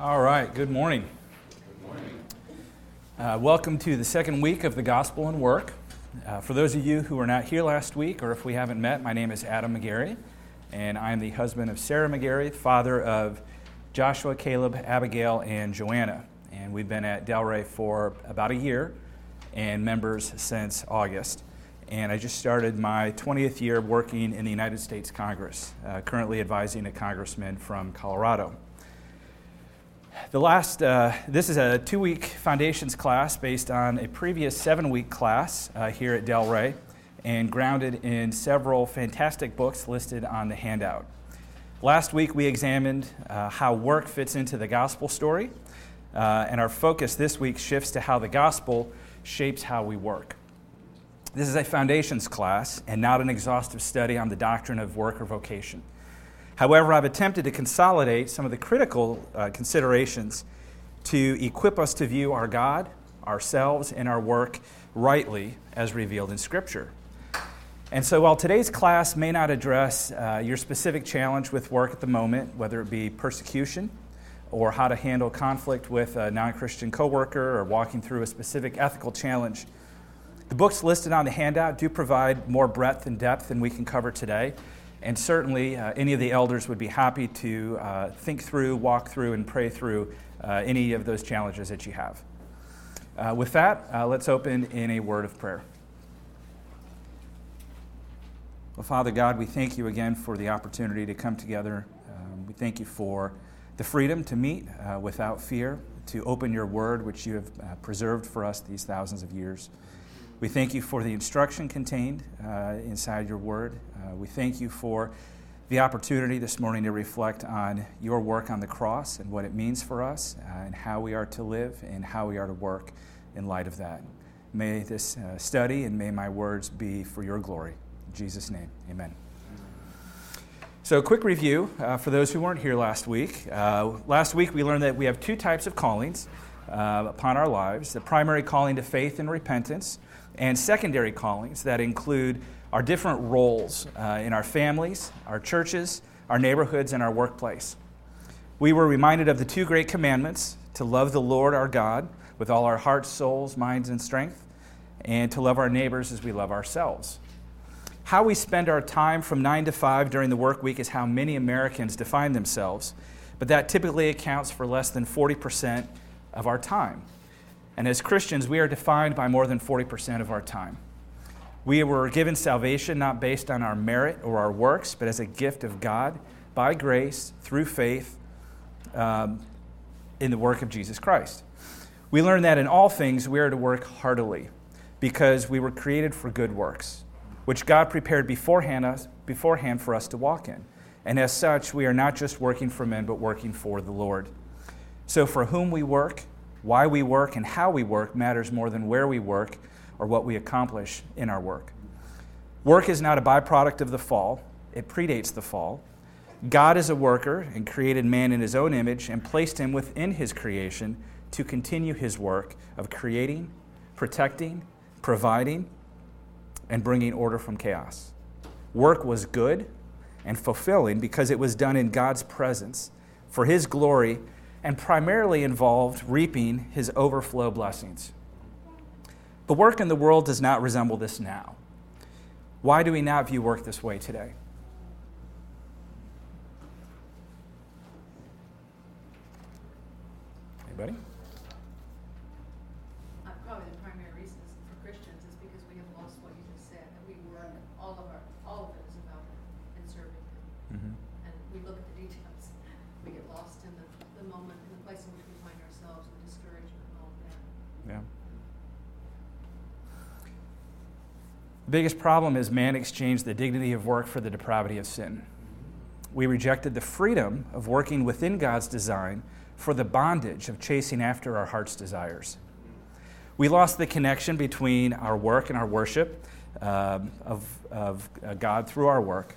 All right, good morning. Good morning. Uh, welcome to the second week of the Gospel and Work. Uh, for those of you who were not here last week, or if we haven't met, my name is Adam McGarry, and I am the husband of Sarah McGarry, father of Joshua, Caleb, Abigail, and Joanna. And we've been at Delray for about a year and members since August. And I just started my 20th year working in the United States Congress, uh, currently advising a congressman from Colorado. The last, uh, this is a two week foundations class based on a previous seven week class uh, here at Delray and grounded in several fantastic books listed on the handout. Last week we examined uh, how work fits into the gospel story, uh, and our focus this week shifts to how the gospel shapes how we work. This is a foundations class and not an exhaustive study on the doctrine of work or vocation. However, I've attempted to consolidate some of the critical uh, considerations to equip us to view our God, ourselves, and our work rightly as revealed in Scripture. And so, while today's class may not address uh, your specific challenge with work at the moment, whether it be persecution or how to handle conflict with a non Christian coworker or walking through a specific ethical challenge, the books listed on the handout do provide more breadth and depth than we can cover today. And certainly, uh, any of the elders would be happy to uh, think through, walk through, and pray through uh, any of those challenges that you have. Uh, with that, uh, let's open in a word of prayer. Well, Father God, we thank you again for the opportunity to come together. Um, we thank you for the freedom to meet uh, without fear, to open your word, which you have preserved for us these thousands of years. We thank you for the instruction contained uh, inside your word. Uh, we thank you for the opportunity this morning to reflect on your work on the cross and what it means for us uh, and how we are to live and how we are to work in light of that. May this uh, study and may my words be for your glory. In Jesus' name, amen. So, a quick review uh, for those who weren't here last week. Uh, last week, we learned that we have two types of callings upon our lives the primary calling to faith and repentance and secondary callings that include our different roles uh, in our families, our churches, our neighborhoods, and our workplace. We were reminded of the two great commandments to love the Lord our God with all our hearts, souls, minds, and strength, and to love our neighbors as we love ourselves. How we spend our time from 9 to 5 during the work week is how many Americans define themselves, but that typically accounts for less than 40% of our time. And as Christians, we are defined by more than 40% of our time. We were given salvation not based on our merit or our works, but as a gift of God by grace through faith um, in the work of Jesus Christ. We learn that in all things we are to work heartily because we were created for good works, which God prepared beforehand, us, beforehand for us to walk in. And as such, we are not just working for men, but working for the Lord. So, for whom we work, why we work and how we work matters more than where we work or what we accomplish in our work. Work is not a byproduct of the fall, it predates the fall. God is a worker and created man in his own image and placed him within his creation to continue his work of creating, protecting, providing, and bringing order from chaos. Work was good and fulfilling because it was done in God's presence for his glory and primarily involved reaping his overflow blessings. But work in the world does not resemble this now. Why do we not view work this way today? Biggest problem is man exchanged the dignity of work for the depravity of sin. We rejected the freedom of working within God's design for the bondage of chasing after our heart's desires. We lost the connection between our work and our worship uh, of, of uh, God through our work.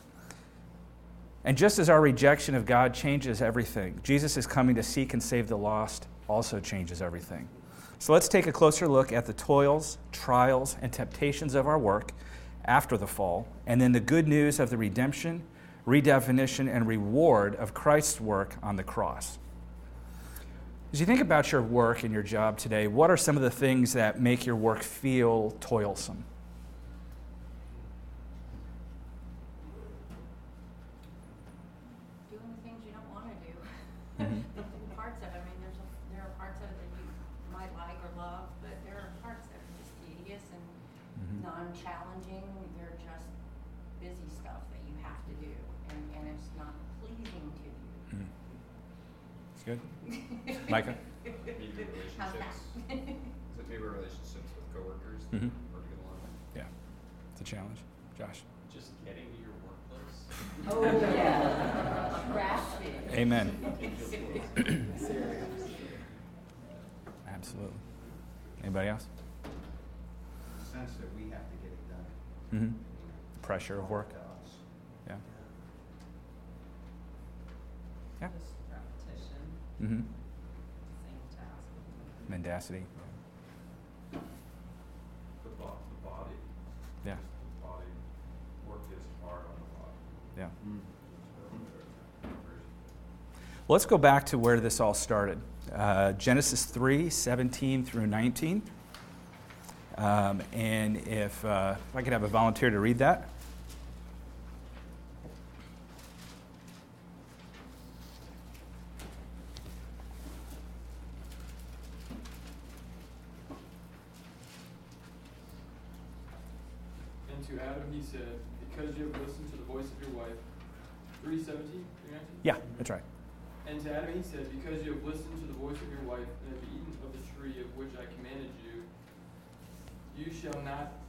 And just as our rejection of God changes everything, Jesus is coming to seek and save the lost also changes everything. So let's take a closer look at the toils, trials, and temptations of our work after the fall, and then the good news of the redemption, redefinition, and reward of Christ's work on the cross. As you think about your work and your job today, what are some of the things that make your work feel toilsome? Doing the things you don't want to do. Mm-hmm. parts of it, I mean, there's a, there are parts of it that you might like or love, but there are parts that are just tedious and mm-hmm. non-challenging. They're just busy stuff that you have to do, and, and it's not pleasing to you. Mm-hmm. It's good. Micah? Maybe relationships. so maybe relationships with coworkers mm-hmm. or get along. Yeah, it's a challenge. Josh? Just getting to your workplace. Oh, yeah. Trash. Amen. Absolutely. Anybody else? The sense that we have to get it done. Mm-hmm. Pressure of work. Yeah. Yeah. Just repetition. Mm-hmm. Same task. Mendacity. The, bo- the body. Yeah. The body. Work is hard on the body. Yeah. Mm. Well, let's go back to where this all started. Uh, Genesis 3 17 through 19. Um, and if, uh, if I could have a volunteer to read that. And to Adam he said, Because you have listened to the voice of your wife. 317? 319? Yeah, that's right. And to Adam he said, Because you have listened to the voice of your wife and have eaten of the tree of which I commanded you, you shall not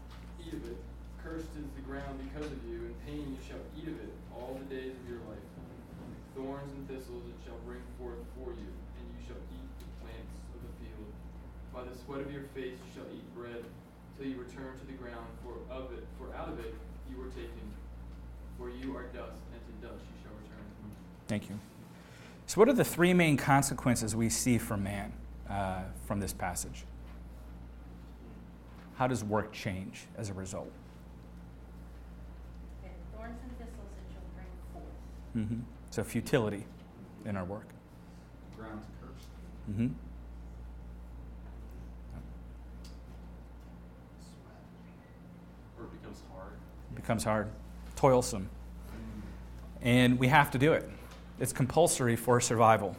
eat of it. Cursed is the ground because of you, and pain you shall eat of it all the days of your life. Thorns and thistles it shall bring forth for you, and you shall eat the plants of the field. By the sweat of your face you shall eat bread, till you return to the ground, for of it, for out of it you were taken. For you are dust, and to dust you shall return. Thank you. So, what are the three main consequences we see for man uh, from this passage? How does work change as a result? thorns and thistles it shall bring forth. Mm-hmm. So, futility in our work. The ground's cursed. Mm-hmm. Or it becomes hard. It becomes hard, toilsome. And we have to do it. It's compulsory for survival.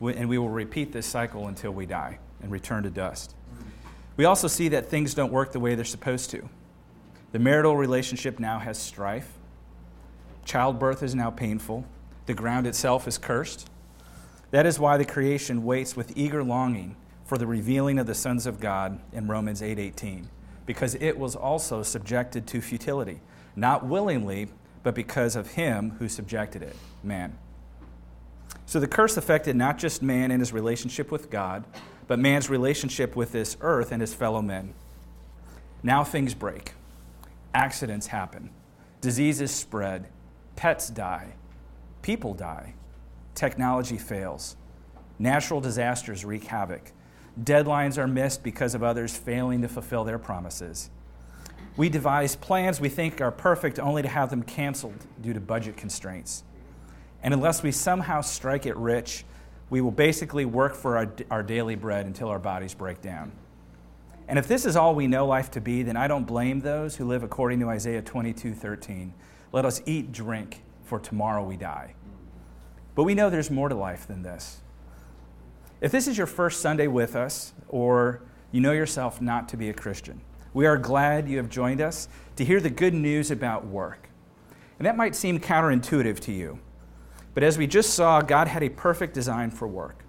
And we will repeat this cycle until we die and return to dust. We also see that things don't work the way they're supposed to. The marital relationship now has strife. Childbirth is now painful. The ground itself is cursed. That is why the creation waits with eager longing for the revealing of the sons of God in Romans 8:18, because it was also subjected to futility, not willingly, but because of him who subjected it, man. So the curse affected not just man and his relationship with God, but man's relationship with this earth and his fellow men. Now things break, accidents happen, diseases spread, pets die, people die, technology fails, natural disasters wreak havoc, deadlines are missed because of others failing to fulfill their promises. We devise plans we think are perfect only to have them canceled due to budget constraints. And unless we somehow strike it rich, we will basically work for our, our daily bread until our bodies break down. And if this is all we know life to be, then I don't blame those who live according to Isaiah 22 13. Let us eat, drink, for tomorrow we die. But we know there's more to life than this. If this is your first Sunday with us, or you know yourself not to be a Christian, we are glad you have joined us to hear the good news about work. And that might seem counterintuitive to you. But as we just saw, God had a perfect design for work.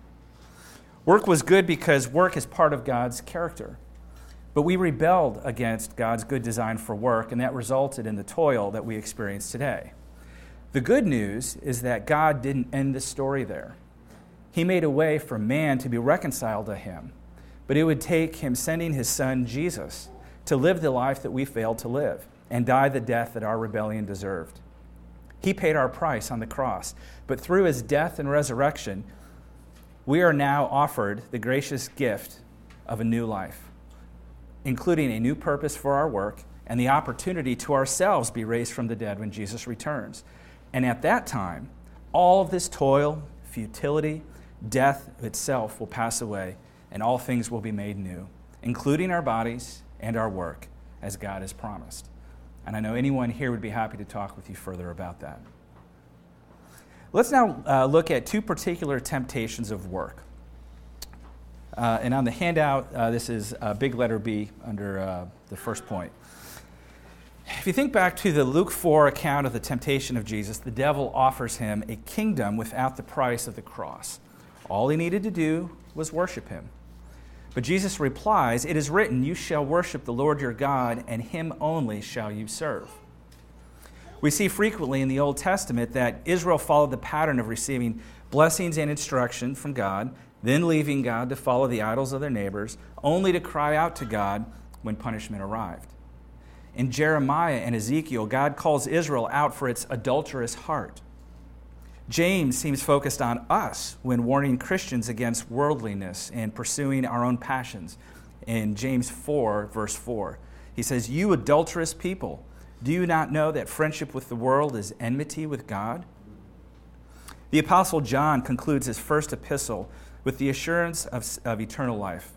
Work was good because work is part of God's character. But we rebelled against God's good design for work, and that resulted in the toil that we experience today. The good news is that God didn't end the story there. He made a way for man to be reconciled to Him, but it would take Him sending His Son, Jesus, to live the life that we failed to live and die the death that our rebellion deserved. He paid our price on the cross. But through his death and resurrection, we are now offered the gracious gift of a new life, including a new purpose for our work and the opportunity to ourselves be raised from the dead when Jesus returns. And at that time, all of this toil, futility, death itself will pass away, and all things will be made new, including our bodies and our work, as God has promised. And I know anyone here would be happy to talk with you further about that. Let's now uh, look at two particular temptations of work. Uh, and on the handout, uh, this is big letter B under uh, the first point. If you think back to the Luke 4 account of the temptation of Jesus, the devil offers him a kingdom without the price of the cross. All he needed to do was worship him. But Jesus replies, It is written, You shall worship the Lord your God, and him only shall you serve. We see frequently in the Old Testament that Israel followed the pattern of receiving blessings and instruction from God, then leaving God to follow the idols of their neighbors, only to cry out to God when punishment arrived. In Jeremiah and Ezekiel, God calls Israel out for its adulterous heart. James seems focused on us when warning Christians against worldliness and pursuing our own passions. In James 4, verse 4, he says, You adulterous people, do you not know that friendship with the world is enmity with God? The Apostle John concludes his first epistle with the assurance of, of eternal life.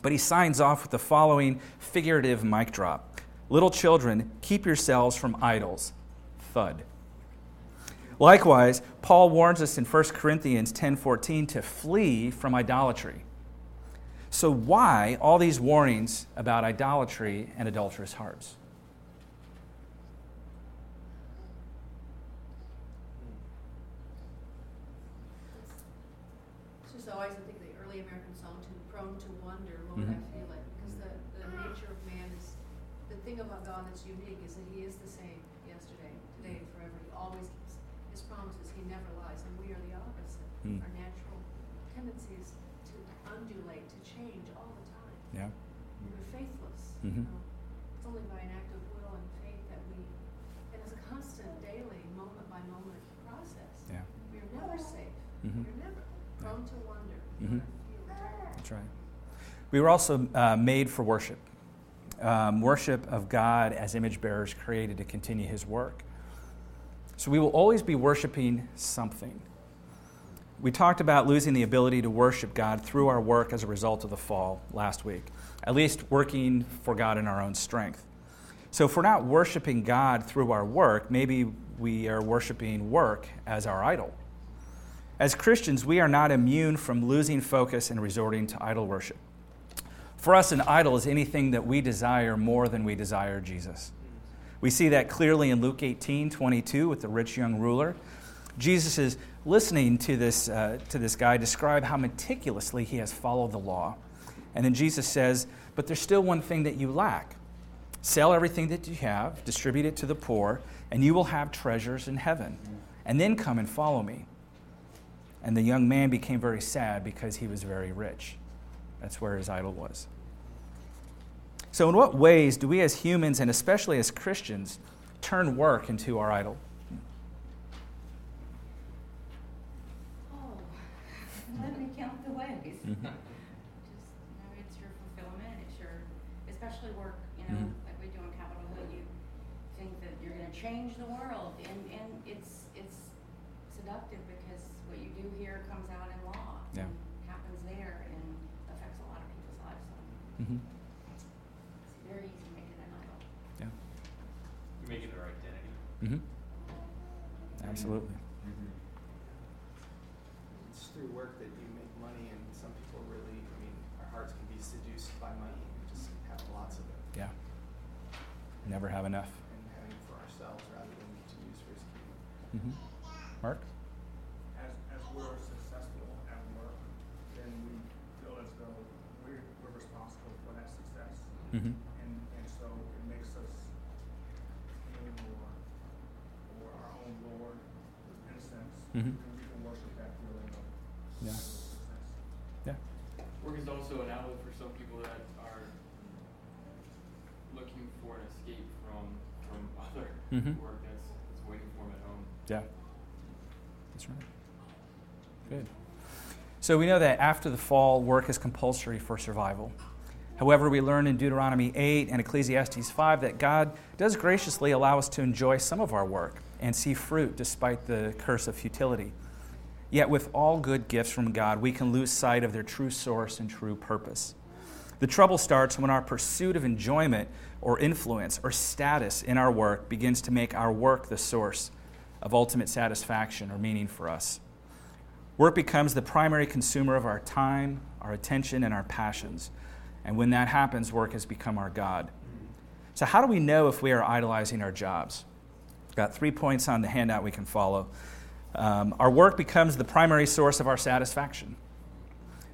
But he signs off with the following figurative mic drop Little children, keep yourselves from idols. Thud. Likewise, Paul warns us in 1 Corinthians 10:14 to flee from idolatry. So why all these warnings about idolatry and adulterous hearts? It's just always, I think, the early American song, too prone to wonder, Lord, I Mhm. feel it. Because the, the nature of man is, the thing about God that's unique is that he is the same yesterday, today, and forever. He always keeps his promises. He never lies. And we are the opposite. Hmm. Our natural tendency is to undulate, to change all the time. Yeah. We're faithless. Mhm. You know? It's only by an act of will and faith that we, and it's a constant, daily, moment by moment process. Yeah. We are never safe. Mhm. We're never prone to wonder. Mhm. Feel eternal. That's right. We were also uh, made for worship. Um, worship of God as image bearers created to continue his work. So we will always be worshiping something. We talked about losing the ability to worship God through our work as a result of the fall last week, at least working for God in our own strength. So if we're not worshiping God through our work, maybe we are worshiping work as our idol. As Christians, we are not immune from losing focus and resorting to idol worship. For us, an idol is anything that we desire more than we desire Jesus. We see that clearly in Luke 18 22 with the rich young ruler. Jesus is listening to this, uh, to this guy describe how meticulously he has followed the law. And then Jesus says, But there's still one thing that you lack. Sell everything that you have, distribute it to the poor, and you will have treasures in heaven. And then come and follow me. And the young man became very sad because he was very rich. That's where his idol was. So, in what ways do we as humans, and especially as Christians, turn work into our idol? Oh, let me count the ways. Mhm. Just, you know, it's your fulfillment, it's your, especially work, you know, Mhm. like we do on Capitol Hill, you think that you're gonna change the world, and, and it's, it's seductive because what you do here comes out in law. Yeah. and Happens there and affects a lot of people's lives, so Mhm. it's very easy to make it an idol. Yeah. You make it our identity. Mhm. Absolutely. It's through work that you make money, and some people really, I mean, our hearts can be seduced by money and just have lots of it Yeah. Never have enough. and having it for ourselves rather than to use for his kingdom. Mhm. Mark? as, as we're successful at work, then we feel as though we're, we're responsible for that success. Mhm. And, and so it makes us king or, or our own Lord, in a sense. Mhm. And we can worship that feeling of Yeah. Yeah. Work is also an outlet for some people that are looking for an escape from from other Mhm. work that's that's waiting for them at home. Yeah. That's right. Good. So we know that after the fall, work is compulsory for survival. However, we learn in Deuteronomy 8 and Ecclesiastes 5 that God does graciously allow us to enjoy some of our work and see fruit despite the curse of futility. Yet, with all good gifts from God, we can lose sight of their true source and true purpose. The trouble starts when our pursuit of enjoyment or influence or status in our work begins to make our work the source of ultimate satisfaction or meaning for us. Work becomes the primary consumer of our time, our attention, and our passions. And when that happens, work has become our God. So, how do we know if we are idolizing our jobs? I've got three points on the handout we can follow. Um, our work becomes the primary source of our satisfaction.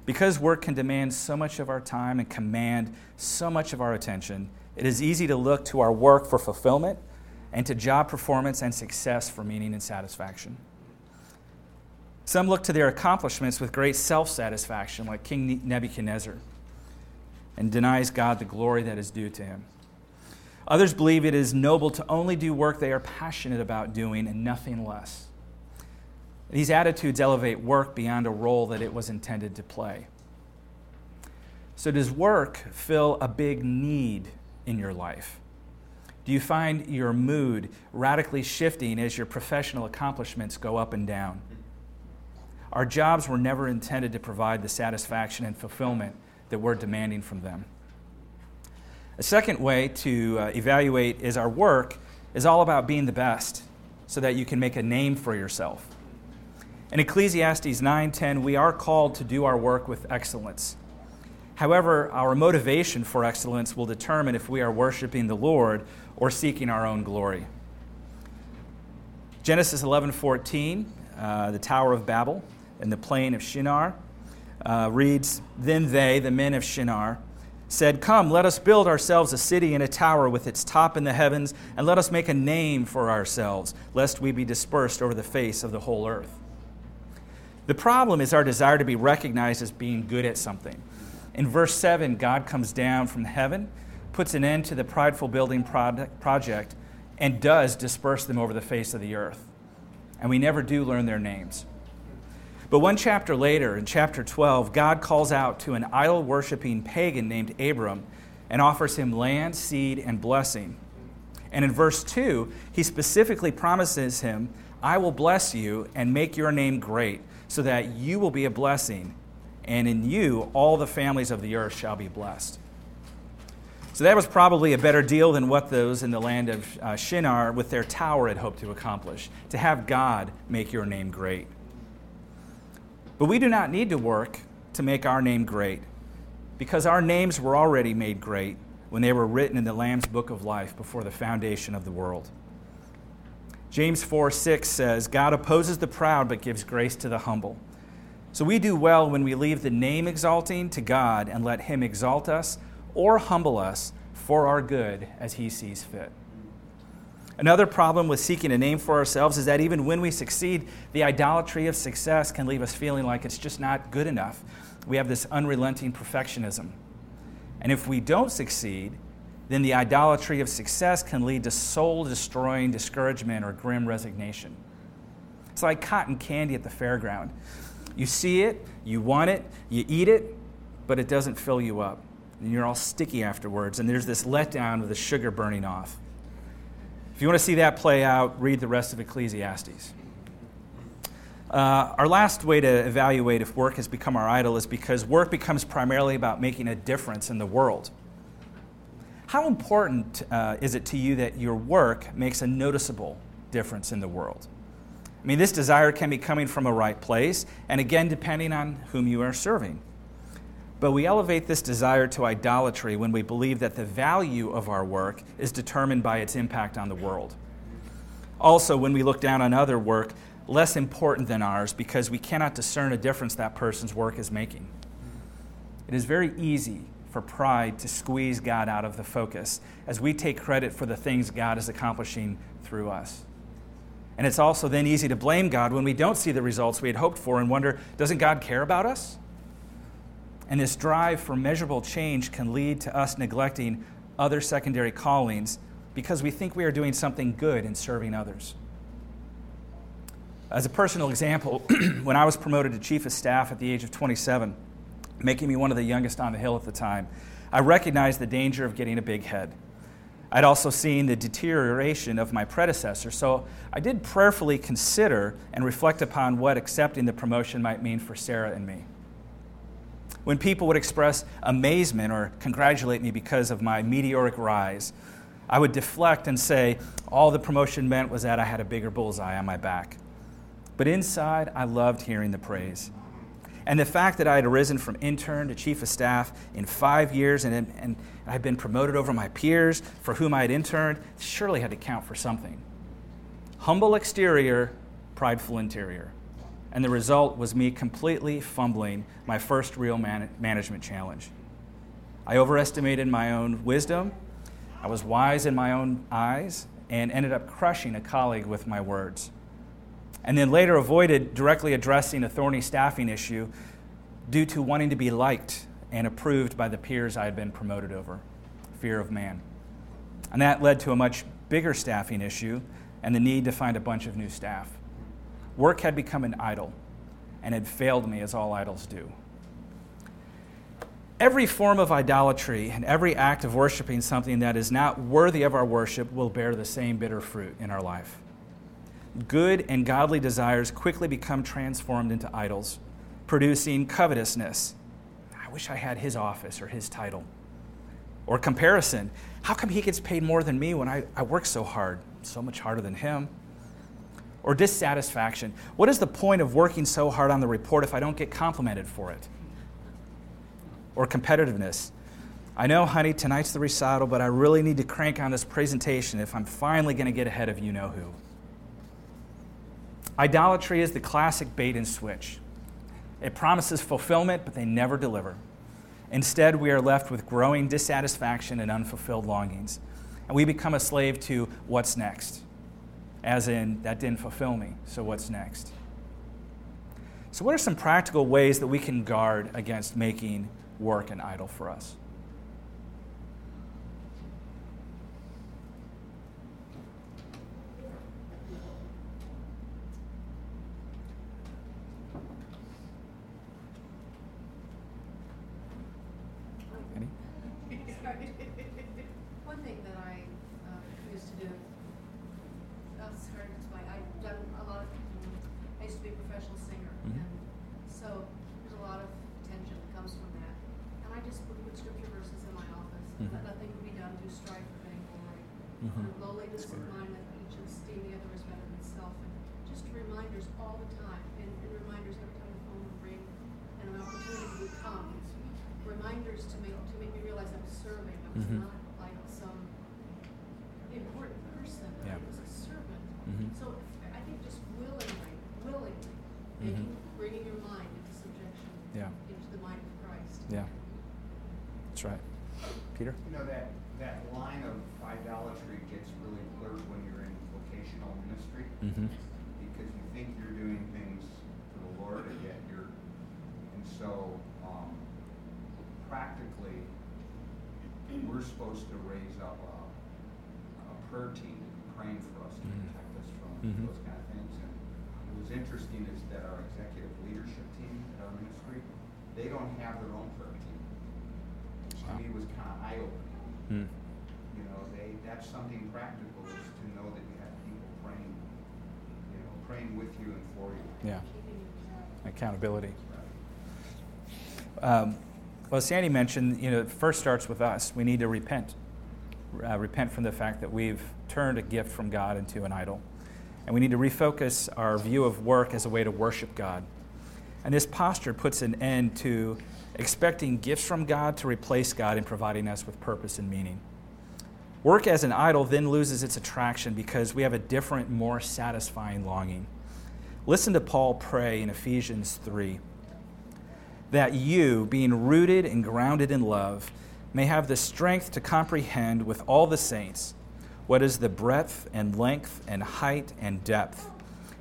Because work can demand so much of our time and command so much of our attention, it is easy to look to our work for fulfillment and to job performance and success for meaning and satisfaction. Some look to their accomplishments with great self satisfaction, like King Nebuchadnezzar, and denies God the glory that is due to him. Others believe it is noble to only do work they are passionate about doing and nothing less. These attitudes elevate work beyond a role that it was intended to play. So, does work fill a big need in your life? Do you find your mood radically shifting as your professional accomplishments go up and down? Our jobs were never intended to provide the satisfaction and fulfillment that we're demanding from them. A second way to uh, evaluate is our work is all about being the best so that you can make a name for yourself. In Ecclesiastes 9:10, we are called to do our work with excellence. However, our motivation for excellence will determine if we are worshiping the Lord or seeking our own glory. Genesis 11:14, uh, the Tower of Babel in the plain of Shinar, uh, reads, Then they, the men of Shinar, said, Come, let us build ourselves a city and a tower with its top in the heavens, and let us make a name for ourselves, lest we be dispersed over the face of the whole earth. The problem is our desire to be recognized as being good at something. In verse 7, God comes down from heaven, puts an end to the prideful building project, and does disperse them over the face of the earth. And we never do learn their names. But one chapter later, in chapter 12, God calls out to an idol worshiping pagan named Abram and offers him land, seed, and blessing. And in verse 2, he specifically promises him, I will bless you and make your name great, so that you will be a blessing, and in you all the families of the earth shall be blessed. So that was probably a better deal than what those in the land of uh, Shinar with their tower had hoped to accomplish to have God make your name great. But we do not need to work to make our name great, because our names were already made great when they were written in the Lamb's book of life before the foundation of the world. James 4 6 says, God opposes the proud but gives grace to the humble. So we do well when we leave the name exalting to God and let Him exalt us or humble us for our good as He sees fit. Another problem with seeking a name for ourselves is that even when we succeed, the idolatry of success can leave us feeling like it's just not good enough. We have this unrelenting perfectionism. And if we don't succeed, then the idolatry of success can lead to soul destroying discouragement or grim resignation. It's like cotton candy at the fairground. You see it, you want it, you eat it, but it doesn't fill you up. And you're all sticky afterwards, and there's this letdown with the sugar burning off. If you want to see that play out, read the rest of Ecclesiastes. Uh, our last way to evaluate if work has become our idol is because work becomes primarily about making a difference in the world. How important uh, is it to you that your work makes a noticeable difference in the world? I mean, this desire can be coming from a right place, and again, depending on whom you are serving. But we elevate this desire to idolatry when we believe that the value of our work is determined by its impact on the world. Also, when we look down on other work less important than ours because we cannot discern a difference that person's work is making. It is very easy for pride to squeeze God out of the focus as we take credit for the things God is accomplishing through us. And it's also then easy to blame God when we don't see the results we had hoped for and wonder, doesn't God care about us? And this drive for measurable change can lead to us neglecting other secondary callings because we think we are doing something good in serving others. As a personal example, when I was promoted to chief of staff at the age of 27, making me one of the youngest on the Hill at the time, I recognized the danger of getting a big head. I'd also seen the deterioration of my predecessor, so I did prayerfully consider and reflect upon what accepting the promotion might mean for Sarah and me. When people would express amazement or congratulate me because of my meteoric rise, I would deflect and say all the promotion meant was that I had a bigger bullseye on my back. But inside, I loved hearing the praise. And the fact that I had risen from intern to chief of staff in five years and, and I'd been promoted over my peers for whom I had interned surely had to count for something. Humble exterior, prideful interior. And the result was me completely fumbling my first real man- management challenge. I overestimated my own wisdom, I was wise in my own eyes, and ended up crushing a colleague with my words and then later avoided directly addressing a thorny staffing issue due to wanting to be liked and approved by the peers I had been promoted over fear of man. And that led to a much bigger staffing issue and the need to find a bunch of new staff. Work had become an idol and had failed me as all idols do. Every form of idolatry and every act of worshiping something that is not worthy of our worship will bear the same bitter fruit in our life good and godly desires quickly become transformed into idols, producing covetousness. I wish I had his office or his title. Or comparison. How come he gets paid more than me when I, I work so hard? So much harder than him. Or dissatisfaction. What is the point of working so hard on the report if I don't get complimented for it? Or competitiveness. I know, honey, tonight's the recital, but I really need to crank on this presentation if I'm finally going to get ahead of you know who. Idolatry is the classic bait and switch. It promises fulfillment, but they never deliver. Instead, we are left with growing dissatisfaction and unfulfilled longings. And we become a slave to what's next. As in, that didn't fulfill me, so what's next? So, what are some practical ways that we can guard against making work an idol for us? mm-hmm. not like some important person, yeah. it was a servant. Mm-hmm. So I think just willingly, willingly, making, mm-hmm. bringing your mind into subjection yeah. into the mind of Christ. Yeah, that's right. Peter? You know, that, that line of idolatry gets really blurred when you're in vocational ministry mm-hmm. because you think you're doing things for the Lord and yet you're, and so um, practically we're supposed to raise up a, a prayer team to be praying for us to mm-hmm. protect us from mm-hmm. those kind of things. And what was interesting is that our executive leadership team at our ministry, they don't have their own prayer team. Which wow. to me was kind of eye opening. Mm. You know, they that's something practical is to know that you have people praying, you know, praying with you and for you. Yeah. Accountability. Um, well, Sandy mentioned, you know, it first starts with us. We need to repent. Uh, repent from the fact that we've turned a gift from God into an idol. And we need to refocus our view of work as a way to worship God. And this posture puts an end to expecting gifts from God to replace God in providing us with purpose and meaning. Work as an idol then loses its attraction because we have a different, more satisfying longing. Listen to Paul pray in Ephesians 3 that you, being rooted and grounded in love, may have the strength to comprehend with all the saints what is the breadth and length and height and depth,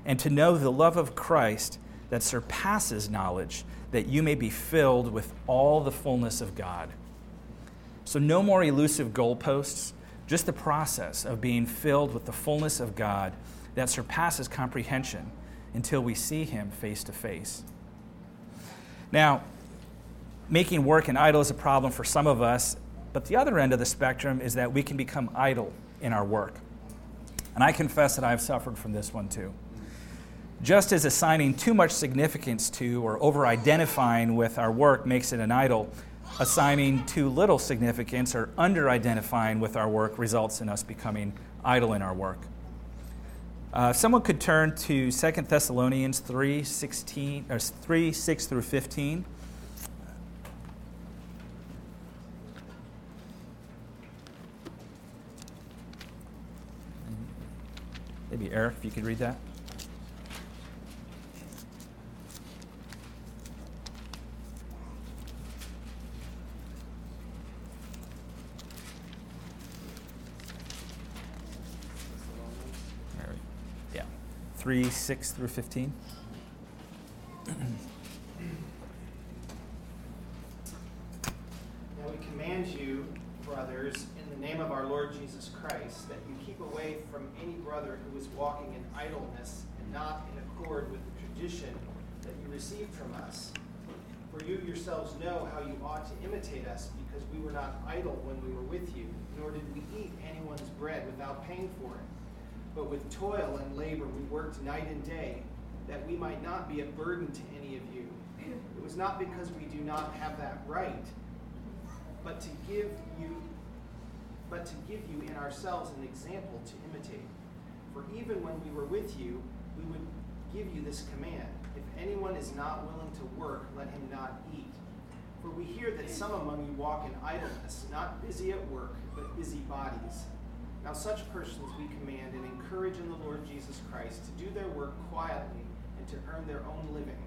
and to know the love of Christ that surpasses knowledge, that you may be filled with all the fullness of God. So, no more elusive goalposts, just the process of being filled with the fullness of God that surpasses comprehension until we see Him face to face. Now, making work an idol is a problem for some of us, but the other end of the spectrum is that we can become idle in our work. And I confess that I've suffered from this one too. Just as assigning too much significance to or over identifying with our work makes it an idol, assigning too little significance or under identifying with our work results in us becoming idle in our work. Uh, someone could turn to 2 Thessalonians 3, 16, or 3 6 through 15. Maybe Eric, if you could read that. Yeah. 3 6 through 15. Now we command you, brothers, in the name of our Lord Jesus Christ, that away from any brother who is walking in idleness and not in accord with the tradition that you received from us. For you yourselves know how you ought to imitate us, because we were not idle when we were with you, nor did we eat anyone's bread without paying for it. But with toil and labor we worked night and day, that we might not be a burden to any of you. It was not because we do not have that right, but to give you but to give you in ourselves an example to imitate. For even when we were with you, we would give you this command if anyone is not willing to work, let him not eat. For we hear that some among you walk in idleness, not busy at work, but busy bodies. Now, such persons we command and encourage in the Lord Jesus Christ to do their work quietly and to earn their own living.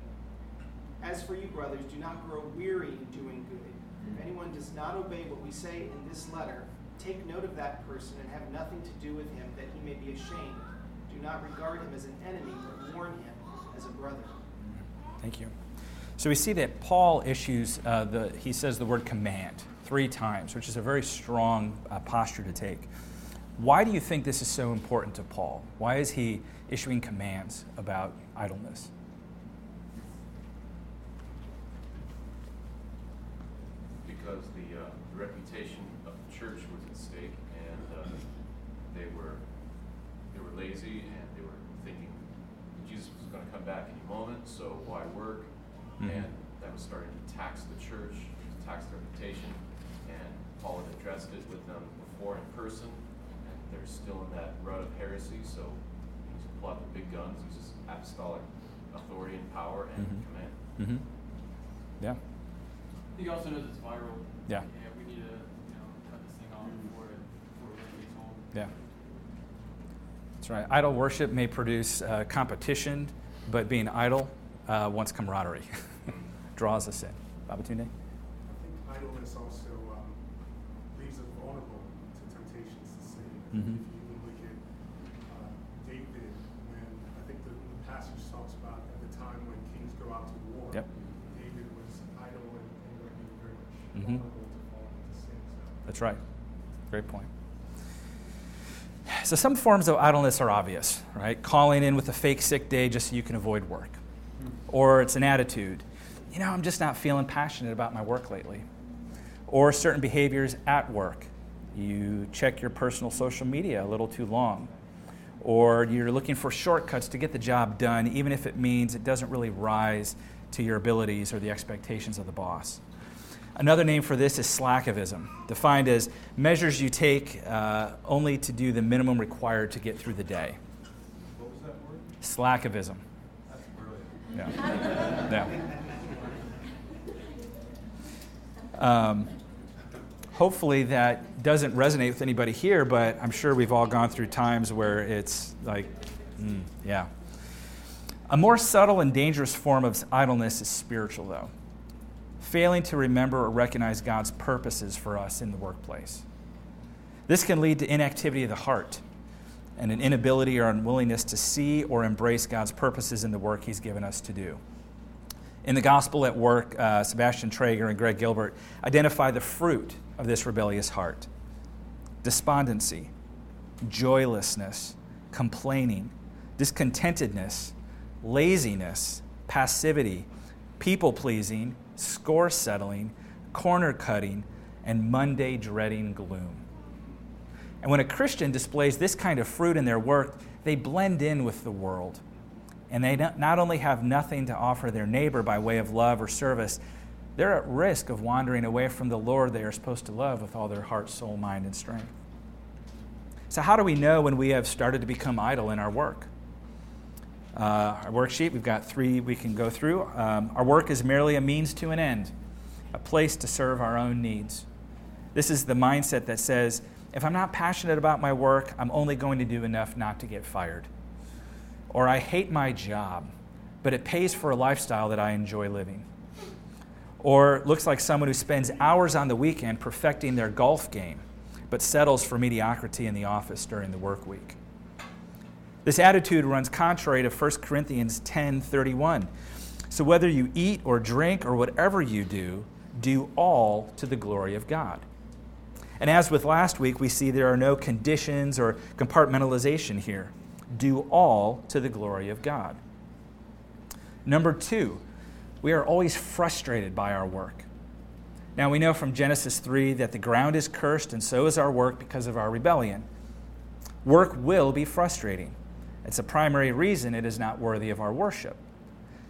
As for you, brothers, do not grow weary in doing good. If anyone does not obey what we say in this letter, take note of that person and have nothing to do with him, that he may be ashamed. Do not regard him as an enemy, but warn him as a brother. Thank you. So we see that Paul issues uh, the, he says the word command three times, which is a very strong uh, posture to take. Why do you think this is so important to Paul? Why is he issuing commands about idleness? because the uh, reputation of the church was at stake, and uh, they were they were lazy, and they were thinking Jesus was going to come back any moment, so why work? Mhm. And that was starting to tax the church, to tax the reputation, and Paul had addressed it with them before in person, and they're still in that rut of heresy, so he just pulled out the big guns, uses apostolic authority and power and Mhm. command. Mm-hmm. Yeah. He also knows it's viral. Yeah. Yeah, we need to, you know, cut this thing off before it, before it really takes hold. Yeah. That's right. Idol worship may produce uh, competition, but being idle uh, wants camaraderie, draws us in. Babatunde? I think idleness also um, leaves us vulnerable to temptations to sin. Mhm. If you look at uh, David, when I think the, the passage talks about at the time when kings go out to war, Yep. David was idle and, and would be very much Mhm. vulnerable to falling into sin. So. That's right. Great point. So, some forms of idleness are obvious, right? Calling in with a fake sick day just so you can avoid work. Or it's an attitude. You know, I'm just not feeling passionate about my work lately. Or certain behaviors at work. You check your personal social media a little too long. Or you're looking for shortcuts to get the job done, even if it means it doesn't really rise to your abilities or the expectations of the boss. Another name for this is slackivism, defined as measures you take uh, only to do the minimum required to get through the day. What was that word? Slackivism. That's brilliant. Yeah. yeah. Um, hopefully that doesn't resonate with anybody here, but I'm sure we've all gone through times where it's like, mm, yeah. A more subtle and dangerous form of idleness is spiritual, though. Failing to remember or recognize God's purposes for us in the workplace. This can lead to inactivity of the heart and an inability or unwillingness to see or embrace God's purposes in the work He's given us to do. In the Gospel at Work, uh, Sebastian Traeger and Greg Gilbert identify the fruit of this rebellious heart despondency, joylessness, complaining, discontentedness, laziness, passivity, people pleasing, score settling, corner cutting, and Monday dreading gloom. And when a Christian displays this kind of fruit in their work, they blend in with the world. And they not only have nothing to offer their neighbor by way of love or service, they're at risk of wandering away from the Lord they are supposed to love with all their heart, soul, mind, and strength. So, how do we know when we have started to become idle in our work? Uh, our worksheet, we've got three we can go through. Um, our work is merely a means to an end, a place to serve our own needs. This is the mindset that says, if I'm not passionate about my work, I'm only going to do enough not to get fired. Or I hate my job, but it pays for a lifestyle that I enjoy living. Or looks like someone who spends hours on the weekend perfecting their golf game, but settles for mediocrity in the office during the work week. This attitude runs contrary to 1 Corinthians 10:31. So whether you eat or drink or whatever you do, do all to the glory of God. And as with last week, we see there are no conditions or compartmentalization here. Do all to the glory of God. Number two, we are always frustrated by our work. Now, we know from Genesis 3 that the ground is cursed, and so is our work because of our rebellion. Work will be frustrating. It's a primary reason it is not worthy of our worship.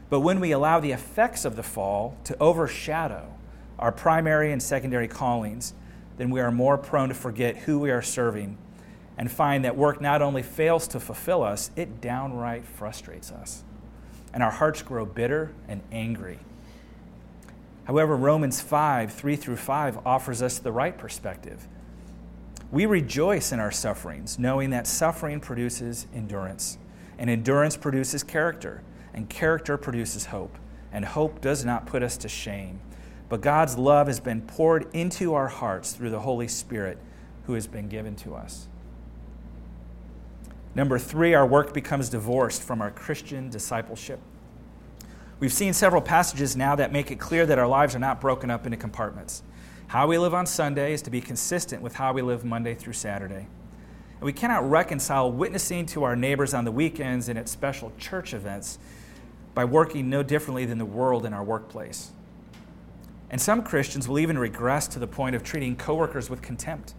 But when we allow the effects of the fall to overshadow our primary and secondary callings, then we are more prone to forget who we are serving and find that work not only fails to fulfill us, it downright frustrates us. And our hearts grow bitter and angry. However, Romans 5 3 through 5 offers us the right perspective. We rejoice in our sufferings, knowing that suffering produces endurance, and endurance produces character, and character produces hope, and hope does not put us to shame but God's love has been poured into our hearts through the Holy Spirit who has been given to us. Number three, our work becomes divorced from our Christian discipleship. We've seen several passages now that make it clear that our lives are not broken up into compartments. How we live on Sunday is to be consistent with how we live Monday through Saturday. And we cannot reconcile witnessing to our neighbors on the weekends and at special church events by working no differently than the world in our workplace. And some Christians will even regress to the point of treating coworkers with contempt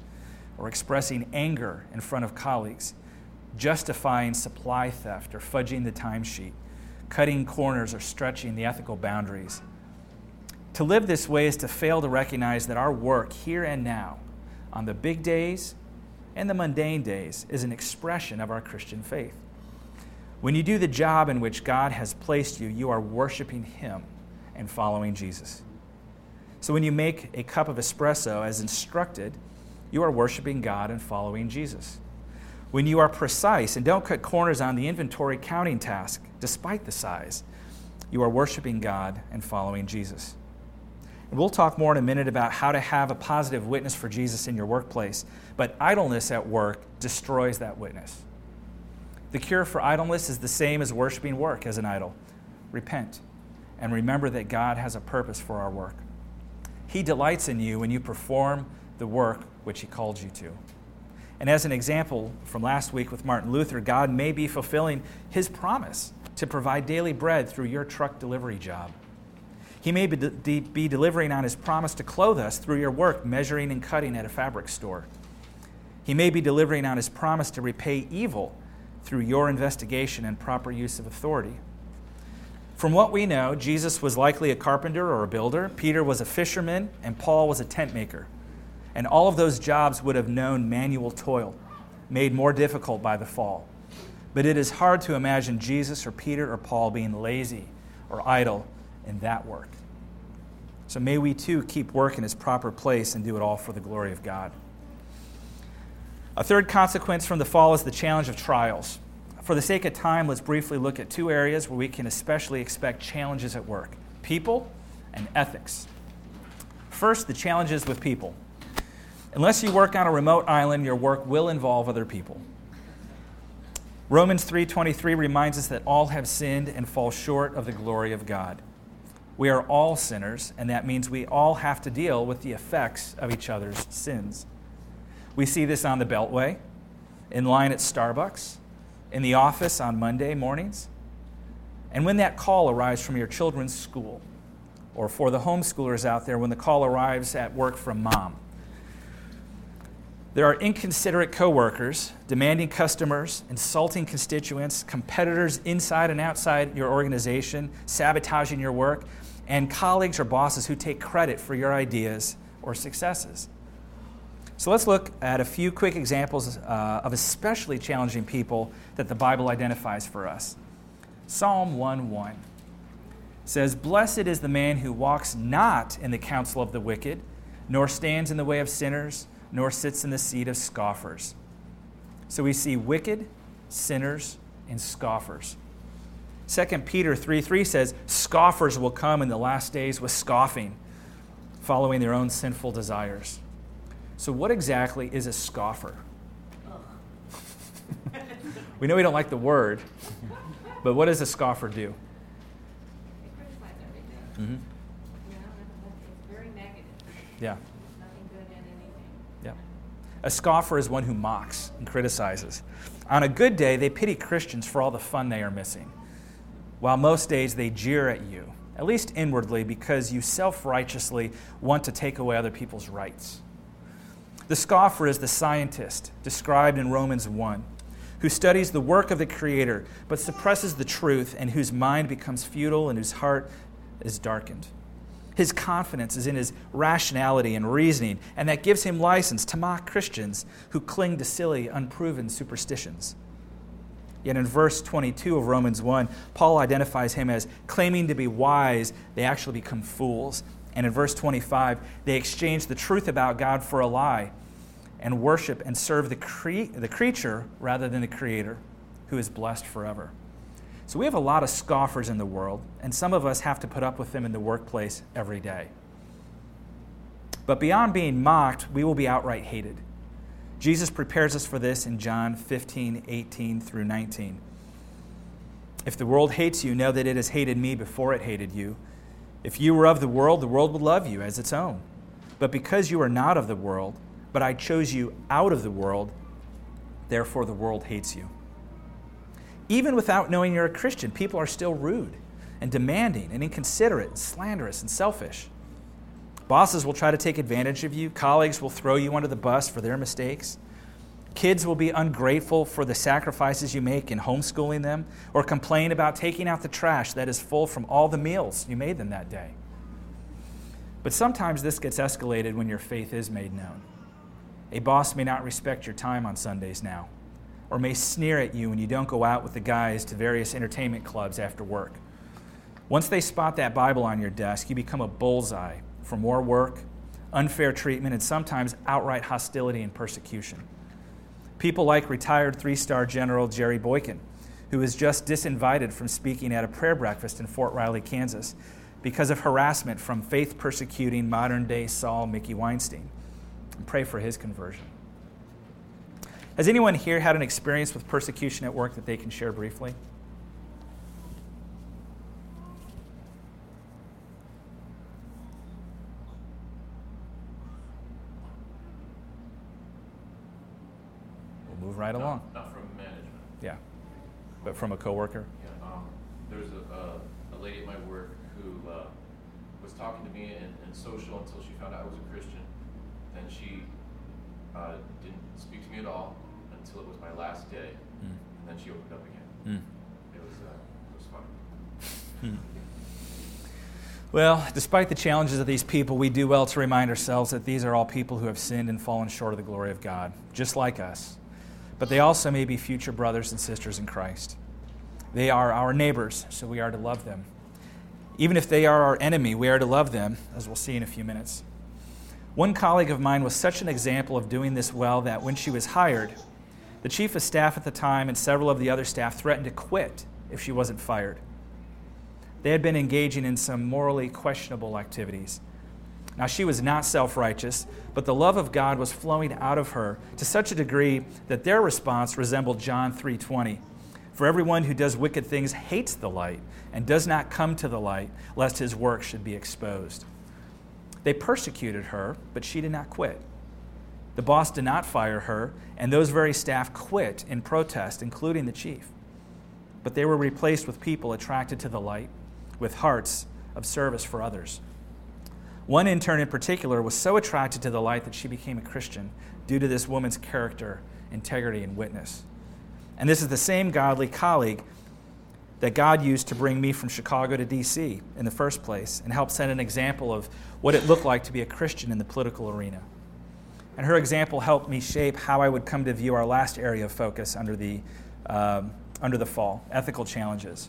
or expressing anger in front of colleagues, justifying supply theft or fudging the timesheet, cutting corners or stretching the ethical boundaries. To live this way is to fail to recognize that our work here and now, on the big days and the mundane days, is an expression of our Christian faith. When you do the job in which God has placed you, you are worshiping Him and following Jesus. So when you make a cup of espresso as instructed, you are worshiping God and following Jesus. When you are precise and don't cut corners on the inventory counting task, despite the size, you are worshiping God and following Jesus. And we'll talk more in a minute about how to have a positive witness for Jesus in your workplace, but idleness at work destroys that witness. The cure for idleness is the same as worshiping work as an idol repent and remember that God has a purpose for our work. He delights in you when you perform the work which He called you to. And as an example from last week with Martin Luther, God may be fulfilling His promise to provide daily bread through your truck delivery job. He may be, de- be delivering on His promise to clothe us through your work measuring and cutting at a fabric store. He may be delivering on His promise to repay evil through your investigation and proper use of authority. From what we know, Jesus was likely a carpenter or a builder, Peter was a fisherman, and Paul was a tent maker. And all of those jobs would have known manual toil, made more difficult by the fall. But it is hard to imagine Jesus or Peter or Paul being lazy or idle in that work. So may we too keep work in its proper place and do it all for the glory of God. A third consequence from the fall is the challenge of trials. For the sake of time, let's briefly look at two areas where we can especially expect challenges at work people and ethics. First, the challenges with people. Unless you work on a remote island, your work will involve other people. Romans 3:23 reminds us that all have sinned and fall short of the glory of God. We are all sinners, and that means we all have to deal with the effects of each other's sins. We see this on the Beltway, in line at Starbucks, in the office on Monday mornings, and when that call arrives from your children's school, or for the homeschoolers out there when the call arrives at work from mom. There are inconsiderate coworkers, demanding customers, insulting constituents, competitors inside and outside your organization, sabotaging your work, and colleagues or bosses who take credit for your ideas or successes. So let's look at a few quick examples uh, of especially challenging people that the Bible identifies for us. Psalm 1:1 says, "Blessed is the man who walks not in the counsel of the wicked, nor stands in the way of sinners, nor sits in the seat of scoffers." So we see wicked, sinners, and scoffers. 2 Peter 3 3 says, Scoffers will come in the last days with scoffing, following their own sinful desires. So, what exactly is a scoffer? we know we don't like the word, but what does a scoffer do? They criticize everything. Mm-hmm. You know, it's very negative. Yeah. Nothing good in anything. Yeah. A scoffer is one who mocks and criticizes. On a good day, they pity Christians for all the fun they are missing, while most days they jeer at you, at least inwardly, because you self righteously want to take away other people's rights. The scoffer is the scientist described in Romans 1, who studies the work of the Creator but suppresses the truth and whose mind becomes futile and whose heart is darkened. His confidence is in his rationality and reasoning, and that gives him license to mock Christians who cling to silly, unproven superstitions. Yet in verse 22 of Romans 1, Paul identifies him as claiming to be wise, they actually become fools. And in verse 25, they exchange the truth about God for a lie and worship and serve the, cre- the creature rather than the Creator, who is blessed forever. So we have a lot of scoffers in the world, and some of us have to put up with them in the workplace every day. But beyond being mocked, we will be outright hated. Jesus prepares us for this in John 15, 18 through 19. If the world hates you, know that it has hated me before it hated you. If you were of the world, the world would love you as its own. But because you are not of the world, but I chose you out of the world, therefore the world hates you. Even without knowing you're a Christian, people are still rude and demanding and inconsiderate and slanderous and selfish. Bosses will try to take advantage of you. Colleagues will throw you under the bus for their mistakes. Kids will be ungrateful for the sacrifices you make in homeschooling them or complain about taking out the trash that is full from all the meals you made them that day. But sometimes this gets escalated when your faith is made known. A boss may not respect your time on Sundays now, or may sneer at you when you don't go out with the guys to various entertainment clubs after work. Once they spot that Bible on your desk, you become a bullseye for more work, unfair treatment, and sometimes outright hostility and persecution. People like retired three star General Jerry Boykin, who was just disinvited from speaking at a prayer breakfast in Fort Riley, Kansas, because of harassment from faith persecuting modern day Saul Mikey Weinstein. Pray for his conversion. Has anyone here had an experience with persecution at work that they can share briefly? We'll move right Not- along. Not from management. Yeah. But from a coworker? Yeah, um, there was a, a, a lady at my work who, uh, was talking to me in, in social until she found out I was a Christian. Then she, uh, didn't speak to me at all until it was my last day, Mm. and then she opened up again. Mm. It was, uh, it was fun. Well, despite the challenges of these people, we do well to remind ourselves that these are all people who have sinned and fallen short of the glory of God, just like us. But they also may be future brothers and sisters in Christ. They are our neighbors, so we are to love them. Even if they are our enemy, we are to love them, as we'll see in a few minutes. One colleague of mine was such an example of doing this well that when she was hired, the chief of staff at the time and several of the other staff threatened to quit if she wasn't fired. They had been engaging in some morally questionable activities. Now, she was not self righteous, but the love of God was flowing out of her to such a degree that their response resembled John 3:20. For everyone who does wicked things hates the light and does not come to the light, lest his work should be exposed. They persecuted her, but she did not quit. The boss did not fire her, and those very staff quit in protest, including the chief. But they were replaced with people attracted to the light, with hearts of service for others. One intern in particular was so attracted to the light that she became a Christian due to this woman's character, integrity, and witness. And this is the same godly colleague that God used to bring me from Chicago to D.C. in the first place and help set an example of what it looked like to be a Christian in the political arena. And her example helped me shape how I would come to view our last area of focus under the, um, under the fall ethical challenges.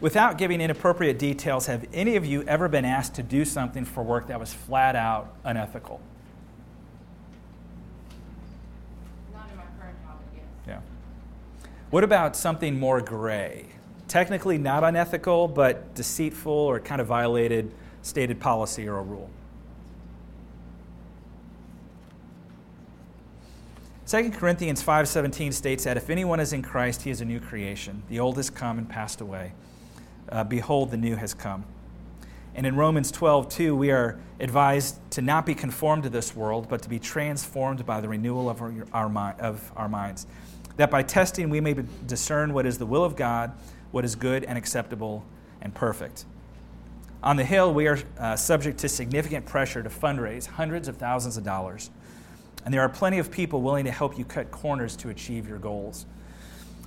Without giving inappropriate details, have any of you ever been asked to do something for work that was flat out unethical? Not in my current job, but yes. Yeah. What about something more gray? Technically not unethical, but deceitful or kind of violated stated policy or a rule. 2 Corinthians 5:17 states that if anyone is in Christ, he is a new creation. The old has come and passed away. Uh, behold, the new has come. And in Romans 12:2, we are advised to not be conformed to this world, but to be transformed by the renewal of our, our, of our minds, that by testing we may discern what is the will of God, what is good and acceptable and perfect. On the Hill, we are uh, subject to significant pressure to fundraise hundreds of thousands of dollars and there are plenty of people willing to help you cut corners to achieve your goals.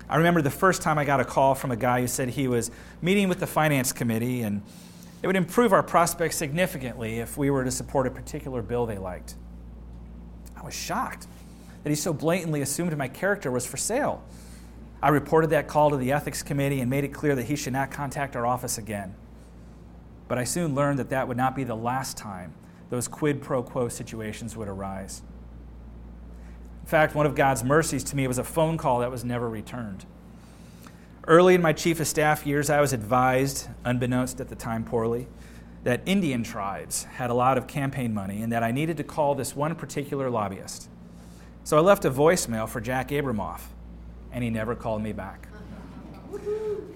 I remember the first time I got a call from a guy who said he was meeting with the finance committee and it would improve our prospects significantly if we were to support a particular bill they liked. I was shocked that he so blatantly assumed my character was for sale. I reported that call to the ethics committee and made it clear that he should not contact our office again. But I soon learned that that would not be the last time those quid pro quo situations would arise. In fact, one of God's mercies to me was a phone call that was never returned. Early in my chief of staff years, I was advised, unbeknownst at the time poorly, that Indian tribes had a lot of campaign money and that I needed to call this one particular lobbyist. So I left a voicemail for Jack Abramoff, and he never called me back.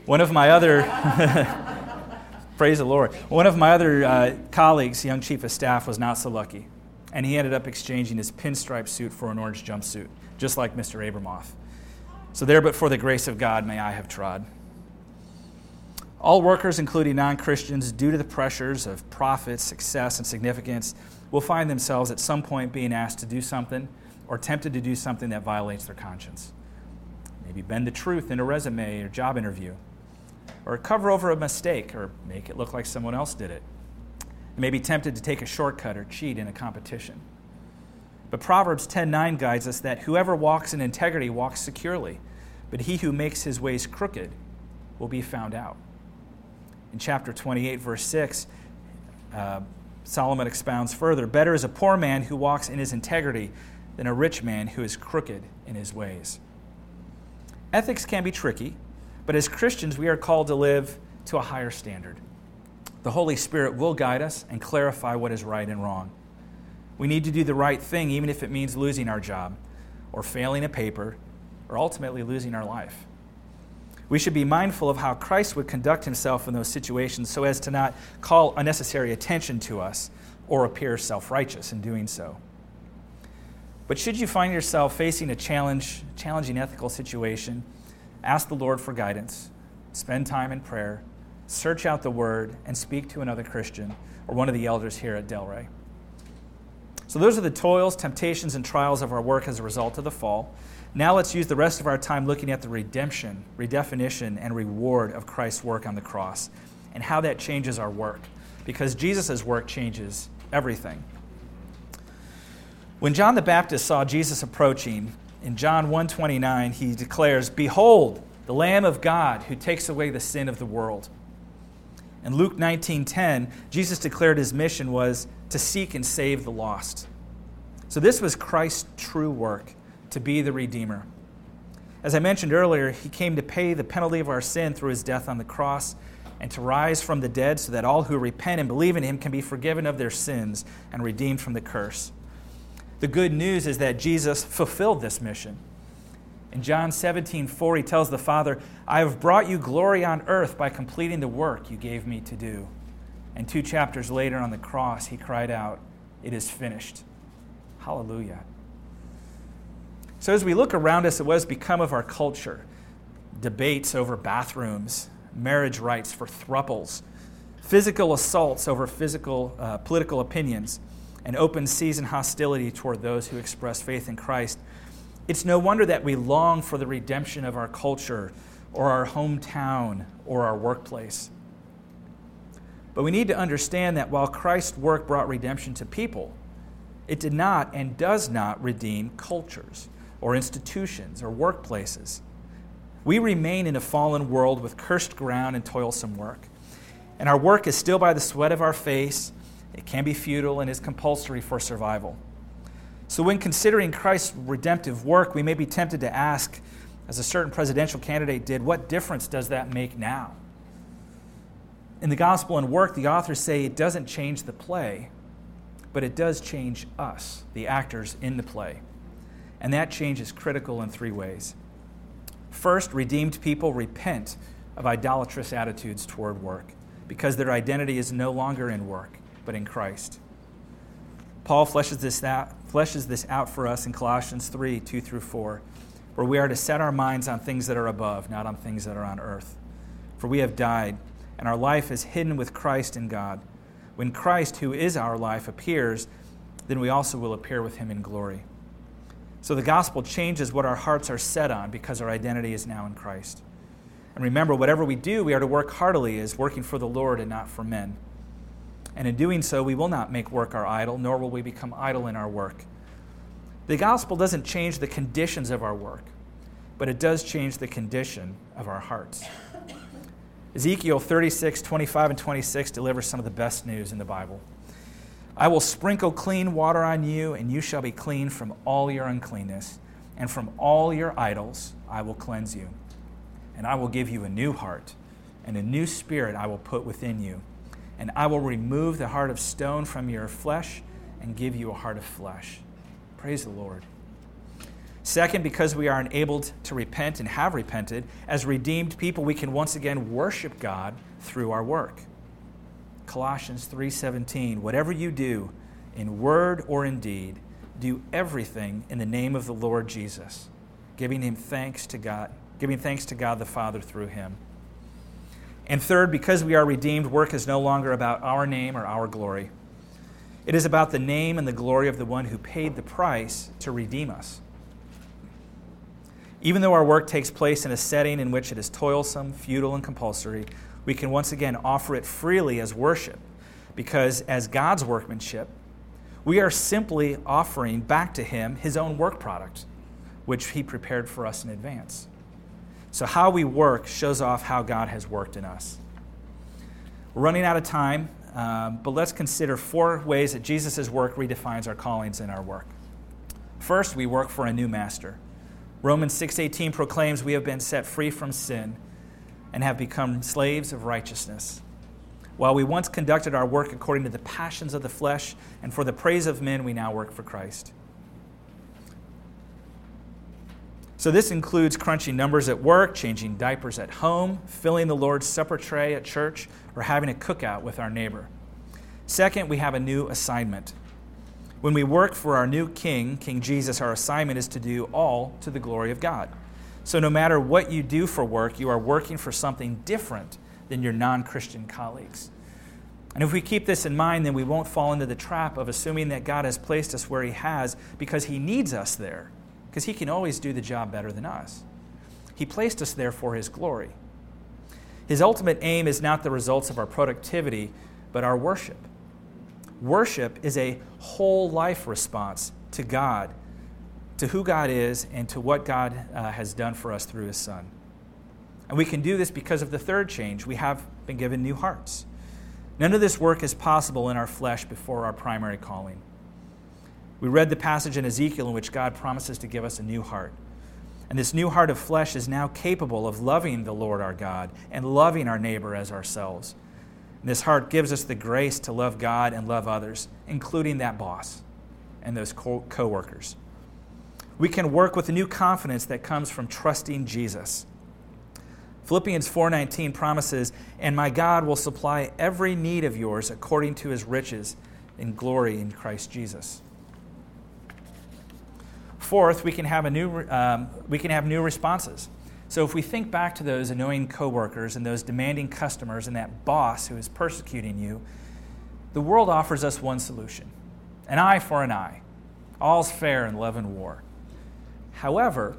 One of my other, praise the Lord, one of my other uh, colleagues, young chief of staff, was not so lucky and he ended up exchanging his pinstripe suit for an orange jumpsuit, just like Mr. Abramoff. So, there, but for the grace of God, may I have trod. All workers, including non Christians, due to the pressures of profit, success, and significance, will find themselves at some point being asked to do something or tempted to do something that violates their conscience. Maybe bend the truth in a resume or job interview, or cover over a mistake or make it look like someone else did it may be tempted to take a shortcut or cheat in a competition. But Proverbs 10:9 guides us that whoever walks in integrity walks securely, but he who makes his ways crooked will be found out. In chapter 28, verse 6, uh, Solomon expounds further Better is a poor man who walks in his integrity than a rich man who is crooked in his ways. Ethics can be tricky, but as Christians, we are called to live to a higher standard the Holy Spirit will guide us and clarify what is right and wrong. We need to do the right thing, even if it means losing our job, or failing a paper, or ultimately losing our life. We should be mindful of how Christ would conduct himself in those situations so as to not call unnecessary attention to us or appear self righteous in doing so. But should you find yourself facing a challenge, challenging ethical situation, ask the Lord for guidance, spend time in prayer, search out the word, and speak to another Christian or one of the elders here at Delray. So, those are the toils, temptations, and trials of our work as a result of the fall. Now, let's use the rest of our time looking at the redemption, redefinition, and reward of Christ's work on the cross and how that changes our work. Because Jesus' work changes everything. When John the Baptist saw Jesus approaching, in John 1:29 he declares, "Behold, the Lamb of God who takes away the sin of the world." In Luke 19:10, Jesus declared his mission was to seek and save the lost. So this was Christ's true work, to be the redeemer. As I mentioned earlier, he came to pay the penalty of our sin through his death on the cross and to rise from the dead so that all who repent and believe in him can be forgiven of their sins and redeemed from the curse. The good news is that Jesus fulfilled this mission. In John 17, 4, he tells the Father, I have brought you glory on earth by completing the work you gave me to do. And two chapters later on the cross, he cried out, It is finished. Hallelujah. So, as we look around us at what has become of our culture, debates over bathrooms, marriage rights for thruples, physical assaults over physical uh, political opinions, and open season hostility toward those who express faith in Christ, it's no wonder that we long for the redemption of our culture or our hometown or our workplace. But we need to understand that while Christ's work brought redemption to people, it did not and does not redeem cultures or institutions or workplaces. We remain in a fallen world with cursed ground and toilsome work. And our work is still by the sweat of our face. It can be futile and is compulsory for survival. So, when considering Christ's redemptive work, we may be tempted to ask, as a certain presidential candidate did, what difference does that make now? In the gospel and work, the authors say it doesn't change the play, but it does change us, the actors in the play. And that change is critical in three ways. First, redeemed people repent of idolatrous attitudes toward work because their identity is no longer in work, but in Christ. Paul fleshes this, out, fleshes this out for us in Colossians 3 2 through 4, where we are to set our minds on things that are above, not on things that are on earth. For we have died, and our life is hidden with Christ in God. When Christ, who is our life, appears, then we also will appear with him in glory. So the gospel changes what our hearts are set on because our identity is now in Christ. And remember, whatever we do, we are to work heartily as working for the Lord and not for men. And in doing so, we will not make work our idol, nor will we become idle in our work. The gospel doesn't change the conditions of our work, but it does change the condition of our hearts. Ezekiel 36, 25, and 26 delivers some of the best news in the Bible. I will sprinkle clean water on you, and you shall be clean from all your uncleanness, and from all your idols I will cleanse you. And I will give you a new heart, and a new spirit I will put within you. And I will remove the heart of stone from your flesh and give you a heart of flesh. Praise the Lord. Second, because we are enabled to repent and have repented, as redeemed people, we can once again worship God through our work. Colossians 3:17, whatever you do in word or in deed, do everything in the name of the Lord Jesus, giving him thanks to God, giving thanks to God the Father through him. And third, because we are redeemed, work is no longer about our name or our glory. It is about the name and the glory of the one who paid the price to redeem us. Even though our work takes place in a setting in which it is toilsome, futile, and compulsory, we can once again offer it freely as worship because, as God's workmanship, we are simply offering back to Him His own work product, which He prepared for us in advance. So, how we work shows off how God has worked in us. We're running out of time, um, but let's consider four ways that Jesus' work redefines our callings and our work. First, we work for a new master. Romans 6:18 proclaims we have been set free from sin and have become slaves of righteousness. While we once conducted our work according to the passions of the flesh and for the praise of men, we now work for Christ. So, this includes crunching numbers at work, changing diapers at home, filling the Lord's Supper tray at church, or having a cookout with our neighbor. Second, we have a new assignment. When we work for our new King, King Jesus, our assignment is to do all to the glory of God. So, no matter what you do for work, you are working for something different than your non Christian colleagues. And if we keep this in mind, then we won't fall into the trap of assuming that God has placed us where He has because He needs us there, because He can always do the job better than us. He placed us there for His glory. His ultimate aim is not the results of our productivity, but our worship. Worship is a whole life response to God, to who God is, and to what God uh, has done for us through His Son. And we can do this because of the third change. We have been given new hearts. None of this work is possible in our flesh before our primary calling. We read the passage in Ezekiel in which God promises to give us a new heart. And this new heart of flesh is now capable of loving the Lord our God and loving our neighbor as ourselves. And this heart gives us the grace to love God and love others, including that boss and those co workers. We can work with a new confidence that comes from trusting Jesus. Philippians 4:19 promises, "And my God will supply every need of yours according to his riches in glory in Christ Jesus." Fourth, we can have a new um, we can have new responses. So if we think back to those annoying coworkers and those demanding customers and that boss who is persecuting you, the world offers us one solution an eye for an eye. All's fair in love and war. However,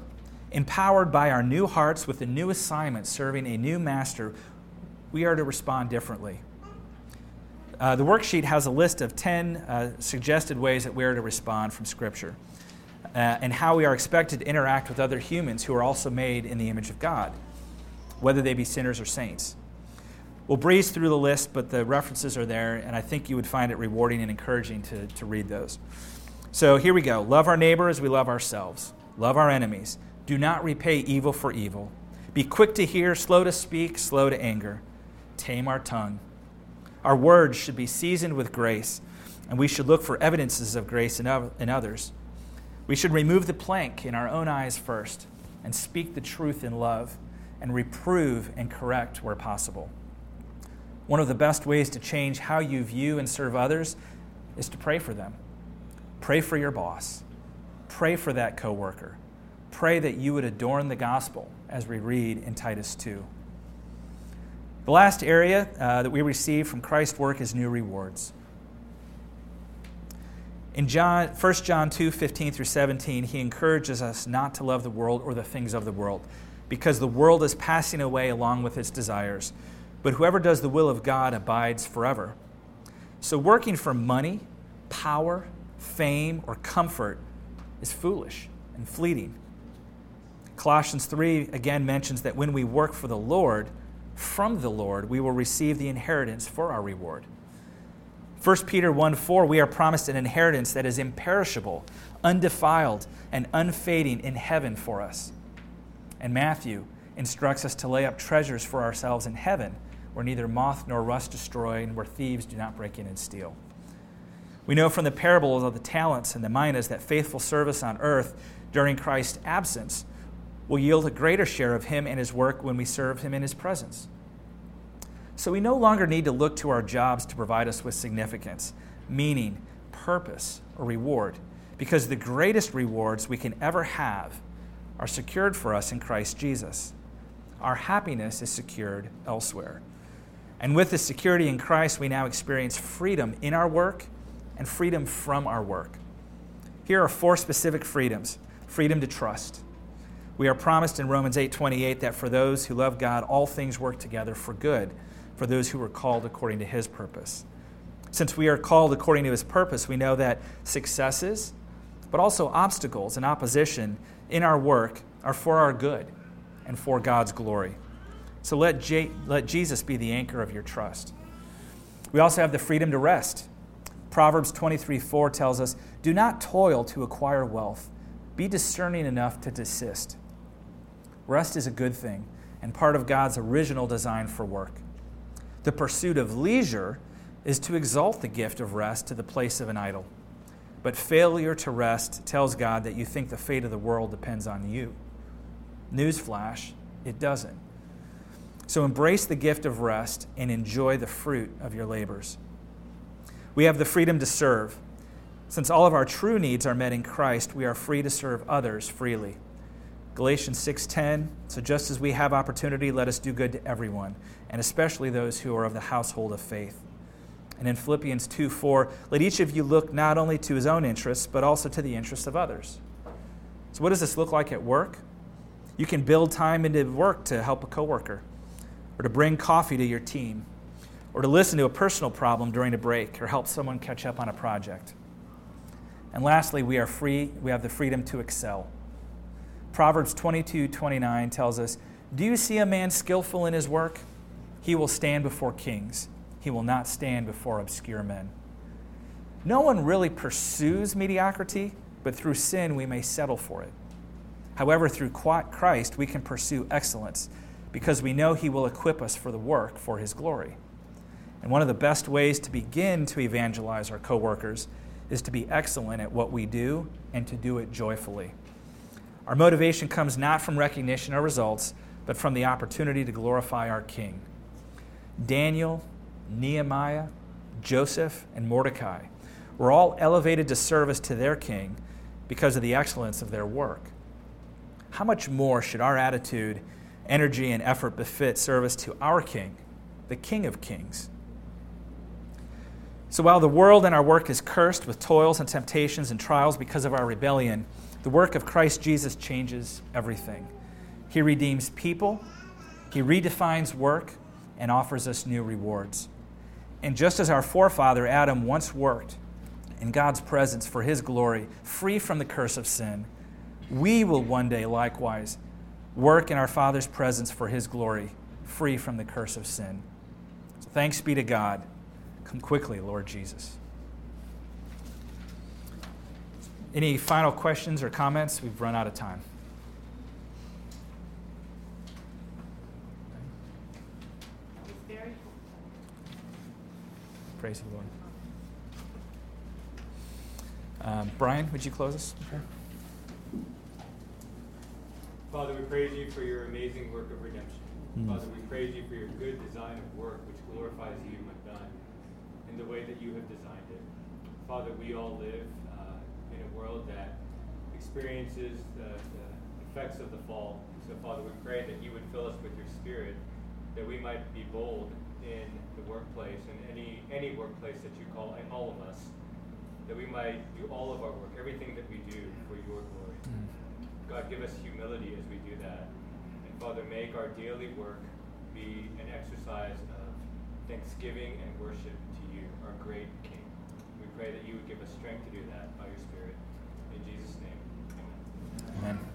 empowered by our new hearts with a new assignment serving a new master, we are to respond differently. Uh, the worksheet has a list of 10 uh, suggested ways that we are to respond from Scripture uh, and how we are expected to interact with other humans who are also made in the image of God, whether they be sinners or saints. We'll breeze through the list, but the references are there, and I think you would find it rewarding and encouraging to, to read those. So here we go Love our neighbor as we love ourselves, love our enemies. Do not repay evil for evil. Be quick to hear, slow to speak, slow to anger. Tame our tongue. Our words should be seasoned with grace, and we should look for evidences of grace in, in others. We should remove the plank in our own eyes first and speak the truth in love and reprove and correct where possible. One of the best ways to change how you view and serve others is to pray for them. Pray for your boss. Pray for that coworker. Pray that you would adorn the gospel as we read in Titus 2. The last area uh, that we receive from Christ's work is new rewards. In John, 1 John 2 15 through 17, he encourages us not to love the world or the things of the world, because the world is passing away along with its desires. But whoever does the will of God abides forever. So, working for money, power, fame, or comfort is foolish and fleeting. Colossians 3 again mentions that when we work for the Lord, from the Lord, we will receive the inheritance for our reward. 1 Peter 1 4, we are promised an inheritance that is imperishable, undefiled, and unfading in heaven for us. And Matthew instructs us to lay up treasures for ourselves in heaven, where neither moth nor rust destroy, and where thieves do not break in and steal. We know from the parables of the talents and the minas that faithful service on earth during Christ's absence will yield a greater share of Him and His work when we serve Him in His presence. So we no longer need to look to our jobs to provide us with significance, meaning, purpose, or reward, because the greatest rewards we can ever have are secured for us in Christ Jesus. Our happiness is secured elsewhere. And with the security in Christ, we now experience freedom in our work and freedom from our work. Here are four specific freedoms freedom to trust we are promised in Romans 8:28 that for those who love God all things work together for good for those who are called according to his purpose. Since we are called according to his purpose, we know that successes, but also obstacles and opposition in our work are for our good and for God's glory. So let, J- let Jesus be the anchor of your trust. We also have the freedom to rest. Proverbs 23 4 tells us, Do not toil to acquire wealth, be discerning enough to desist. Rest is a good thing and part of God's original design for work. The pursuit of leisure is to exalt the gift of rest to the place of an idol. But failure to rest tells God that you think the fate of the world depends on you. Newsflash, it doesn't. So embrace the gift of rest and enjoy the fruit of your labors. We have the freedom to serve. Since all of our true needs are met in Christ, we are free to serve others freely. Galatians 6:10 So just as we have opportunity let us do good to everyone and especially those who are of the household of faith. And in Philippians 2:4 let each of you look not only to his own interests but also to the interests of others. So what does this look like at work? You can build time into work to help a coworker or to bring coffee to your team or to listen to a personal problem during a break or help someone catch up on a project. And lastly, we are free, we have the freedom to excel. Proverbs 22 29 tells us, Do you see a man skillful in his work? He will stand before kings, he will not stand before obscure men. No one really pursues mediocrity, but through sin we may settle for it. However, through Christ we can pursue excellence because we know he will equip us for the work for his glory. And one of the best ways to begin to evangelize our coworkers is to be excellent at what we do and to do it joyfully. Our motivation comes not from recognition or results, but from the opportunity to glorify our King. Daniel, Nehemiah, Joseph, and Mordecai were all elevated to service to their King because of the excellence of their work. How much more should our attitude energy and effort befit service to our King, the King of Kings. So while the world and our work is cursed with toils and temptations and trials because of our rebellion, the work of Christ Jesus changes everything. He redeems people, He redefines work, and offers us new rewards. And just as our forefather Adam once worked in God's presence for His glory, free from the curse of sin, we will one day likewise work in our Father's presence for His glory, free from the curse of sin. So thanks be to God. Come quickly, Lord Jesus. Any final questions or comments? We've run out of time. Praise the Lord. Um, Brian, would you close us? Father, we praise you for your amazing work of redemption. Mm. Father, we praise you for your good design of work which glorifies you when done in the way that you have designed it. Father, we all live world that experiences the, the effects of the fall. So, Father, we pray that you would fill us with your spirit, that we might be bold in the workplace and any any workplace that you call in all of us, that we might do all of our work, everything that we do for your glory. Mm. God, give us humility as we do that. And Father, make our daily work be an exercise of thanksgiving and worship to you, our great King. We pray that you would give us strength to do that by your Spirit. In Jesus' name. Amen.